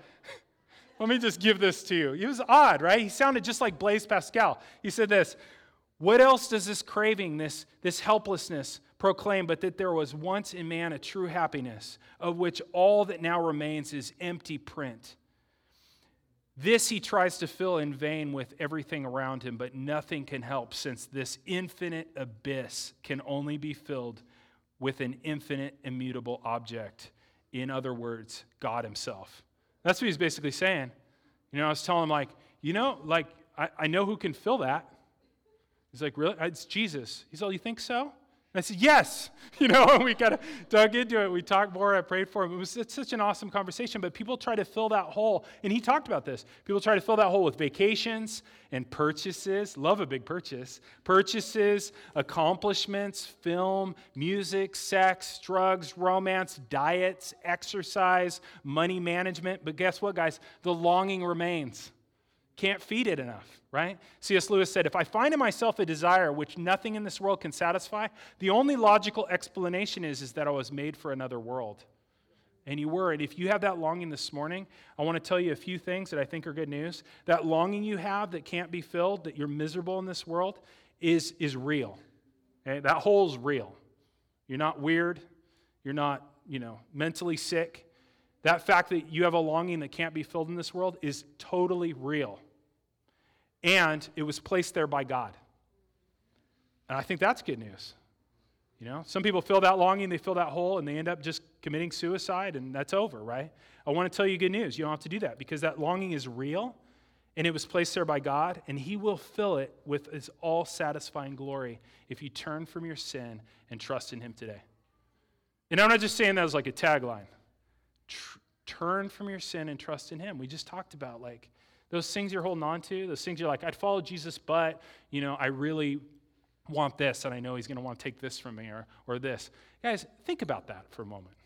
let me just give this to you. It was odd right? He sounded just like blaise pascal. He said this what else does this craving this this helplessness proclaim, but that there was once in man a true happiness, of which all that now remains is empty print. This he tries to fill in vain with everything around him, but nothing can help, since this infinite abyss can only be filled with an infinite, immutable object. In other words, God Himself. That's what he's basically saying. You know, I was telling him, like, you know, like, I, I know who can fill that. He's like, really? It's Jesus. He's like, you think so? I said, yes. You know, we kind of dug into it. We talked more. I prayed for him. It was such an awesome conversation, but people try to fill that hole. And he talked about this. People try to fill that hole with vacations and purchases. Love a big purchase. Purchases, accomplishments, film, music, sex, drugs, romance, diets, exercise, money management. But guess what, guys? The longing remains. Can't feed it enough, right? C.S. Lewis said, If I find in myself a desire which nothing in this world can satisfy, the only logical explanation is, is that I was made for another world. And you were. And if you have that longing this morning, I want to tell you a few things that I think are good news. That longing you have that can't be filled, that you're miserable in this world, is, is real. Okay? That hole is real. You're not weird. You're not, you know, mentally sick. That fact that you have a longing that can't be filled in this world is totally real and it was placed there by God. And I think that's good news. You know, some people feel that longing, they fill that hole, and they end up just committing suicide, and that's over, right? I want to tell you good news. You don't have to do that because that longing is real, and it was placed there by God, and He will fill it with His all satisfying glory if you turn from your sin and trust in Him today. And I'm not just saying that as like a tagline. Tr- turn from your sin and trust in Him. We just talked about like those things you're holding on to, those things you're like, I'd follow Jesus, but, you know, I really want this, and I know he's going to want to take this from me or, or this. Guys, think about that for a moment.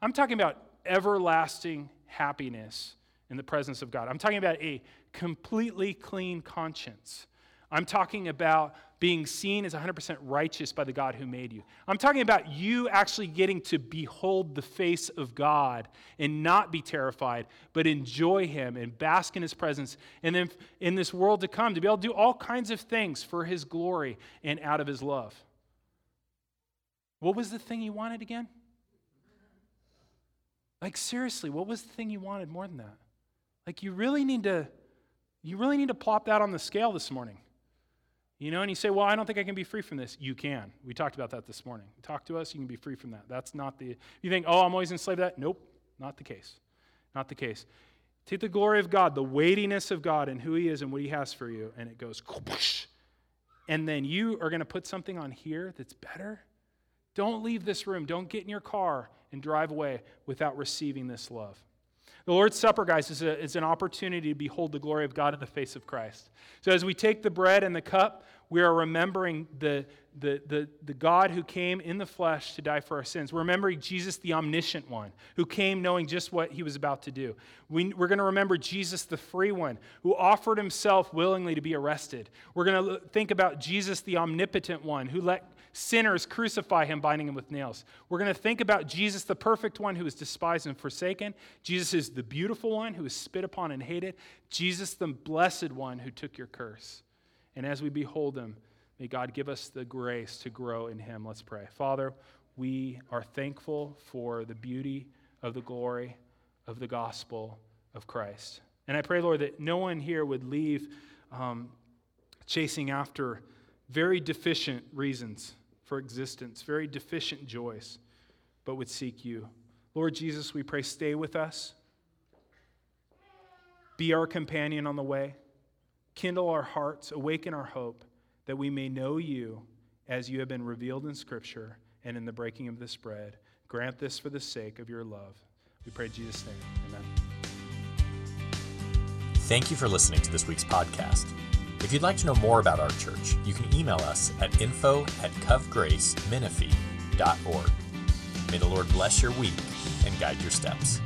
I'm talking about everlasting happiness in the presence of God. I'm talking about a completely clean conscience. I'm talking about being seen as 100% righteous by the God who made you. I'm talking about you actually getting to behold the face of God and not be terrified, but enjoy Him and bask in His presence. And then in this world to come, to be able to do all kinds of things for His glory and out of His love. What was the thing you wanted again? Like, seriously, what was the thing you wanted more than that? Like, you really need to. You really need to plop that on the scale this morning. You know, and you say, well, I don't think I can be free from this. You can. We talked about that this morning. Talk to us, you can be free from that. That's not the, you think, oh, I'm always enslaved to that? Nope, not the case. Not the case. Take the glory of God, the weightiness of God and who He is and what He has for you, and it goes, and then you are going to put something on here that's better. Don't leave this room. Don't get in your car and drive away without receiving this love. The Lord's Supper, guys, is, a, is an opportunity to behold the glory of God in the face of Christ. So as we take the bread and the cup, we are remembering the, the, the, the God who came in the flesh to die for our sins. We're remembering Jesus, the omniscient one, who came knowing just what he was about to do. We, we're going to remember Jesus, the free one, who offered himself willingly to be arrested. We're going to think about Jesus, the omnipotent one, who let sinners crucify him, binding him with nails. We're going to think about Jesus, the perfect one who is despised and forsaken. Jesus is the beautiful one who is spit upon and hated. Jesus, the blessed one who took your curse. And as we behold him, may God give us the grace to grow in him. Let's pray. Father, we are thankful for the beauty of the glory of the gospel of Christ. And I pray, Lord, that no one here would leave um, chasing after very deficient reasons for existence, very deficient joys, but would seek you. Lord Jesus, we pray, stay with us. Be our companion on the way. Kindle our hearts, awaken our hope, that we may know you as you have been revealed in Scripture and in the breaking of this bread. Grant this for the sake of your love. We pray Jesus' name. Amen.
Thank you for listening to this week's podcast. If you'd like to know more about our church, you can email us at info at covgracemenifee.org. May the Lord bless your week and guide your steps.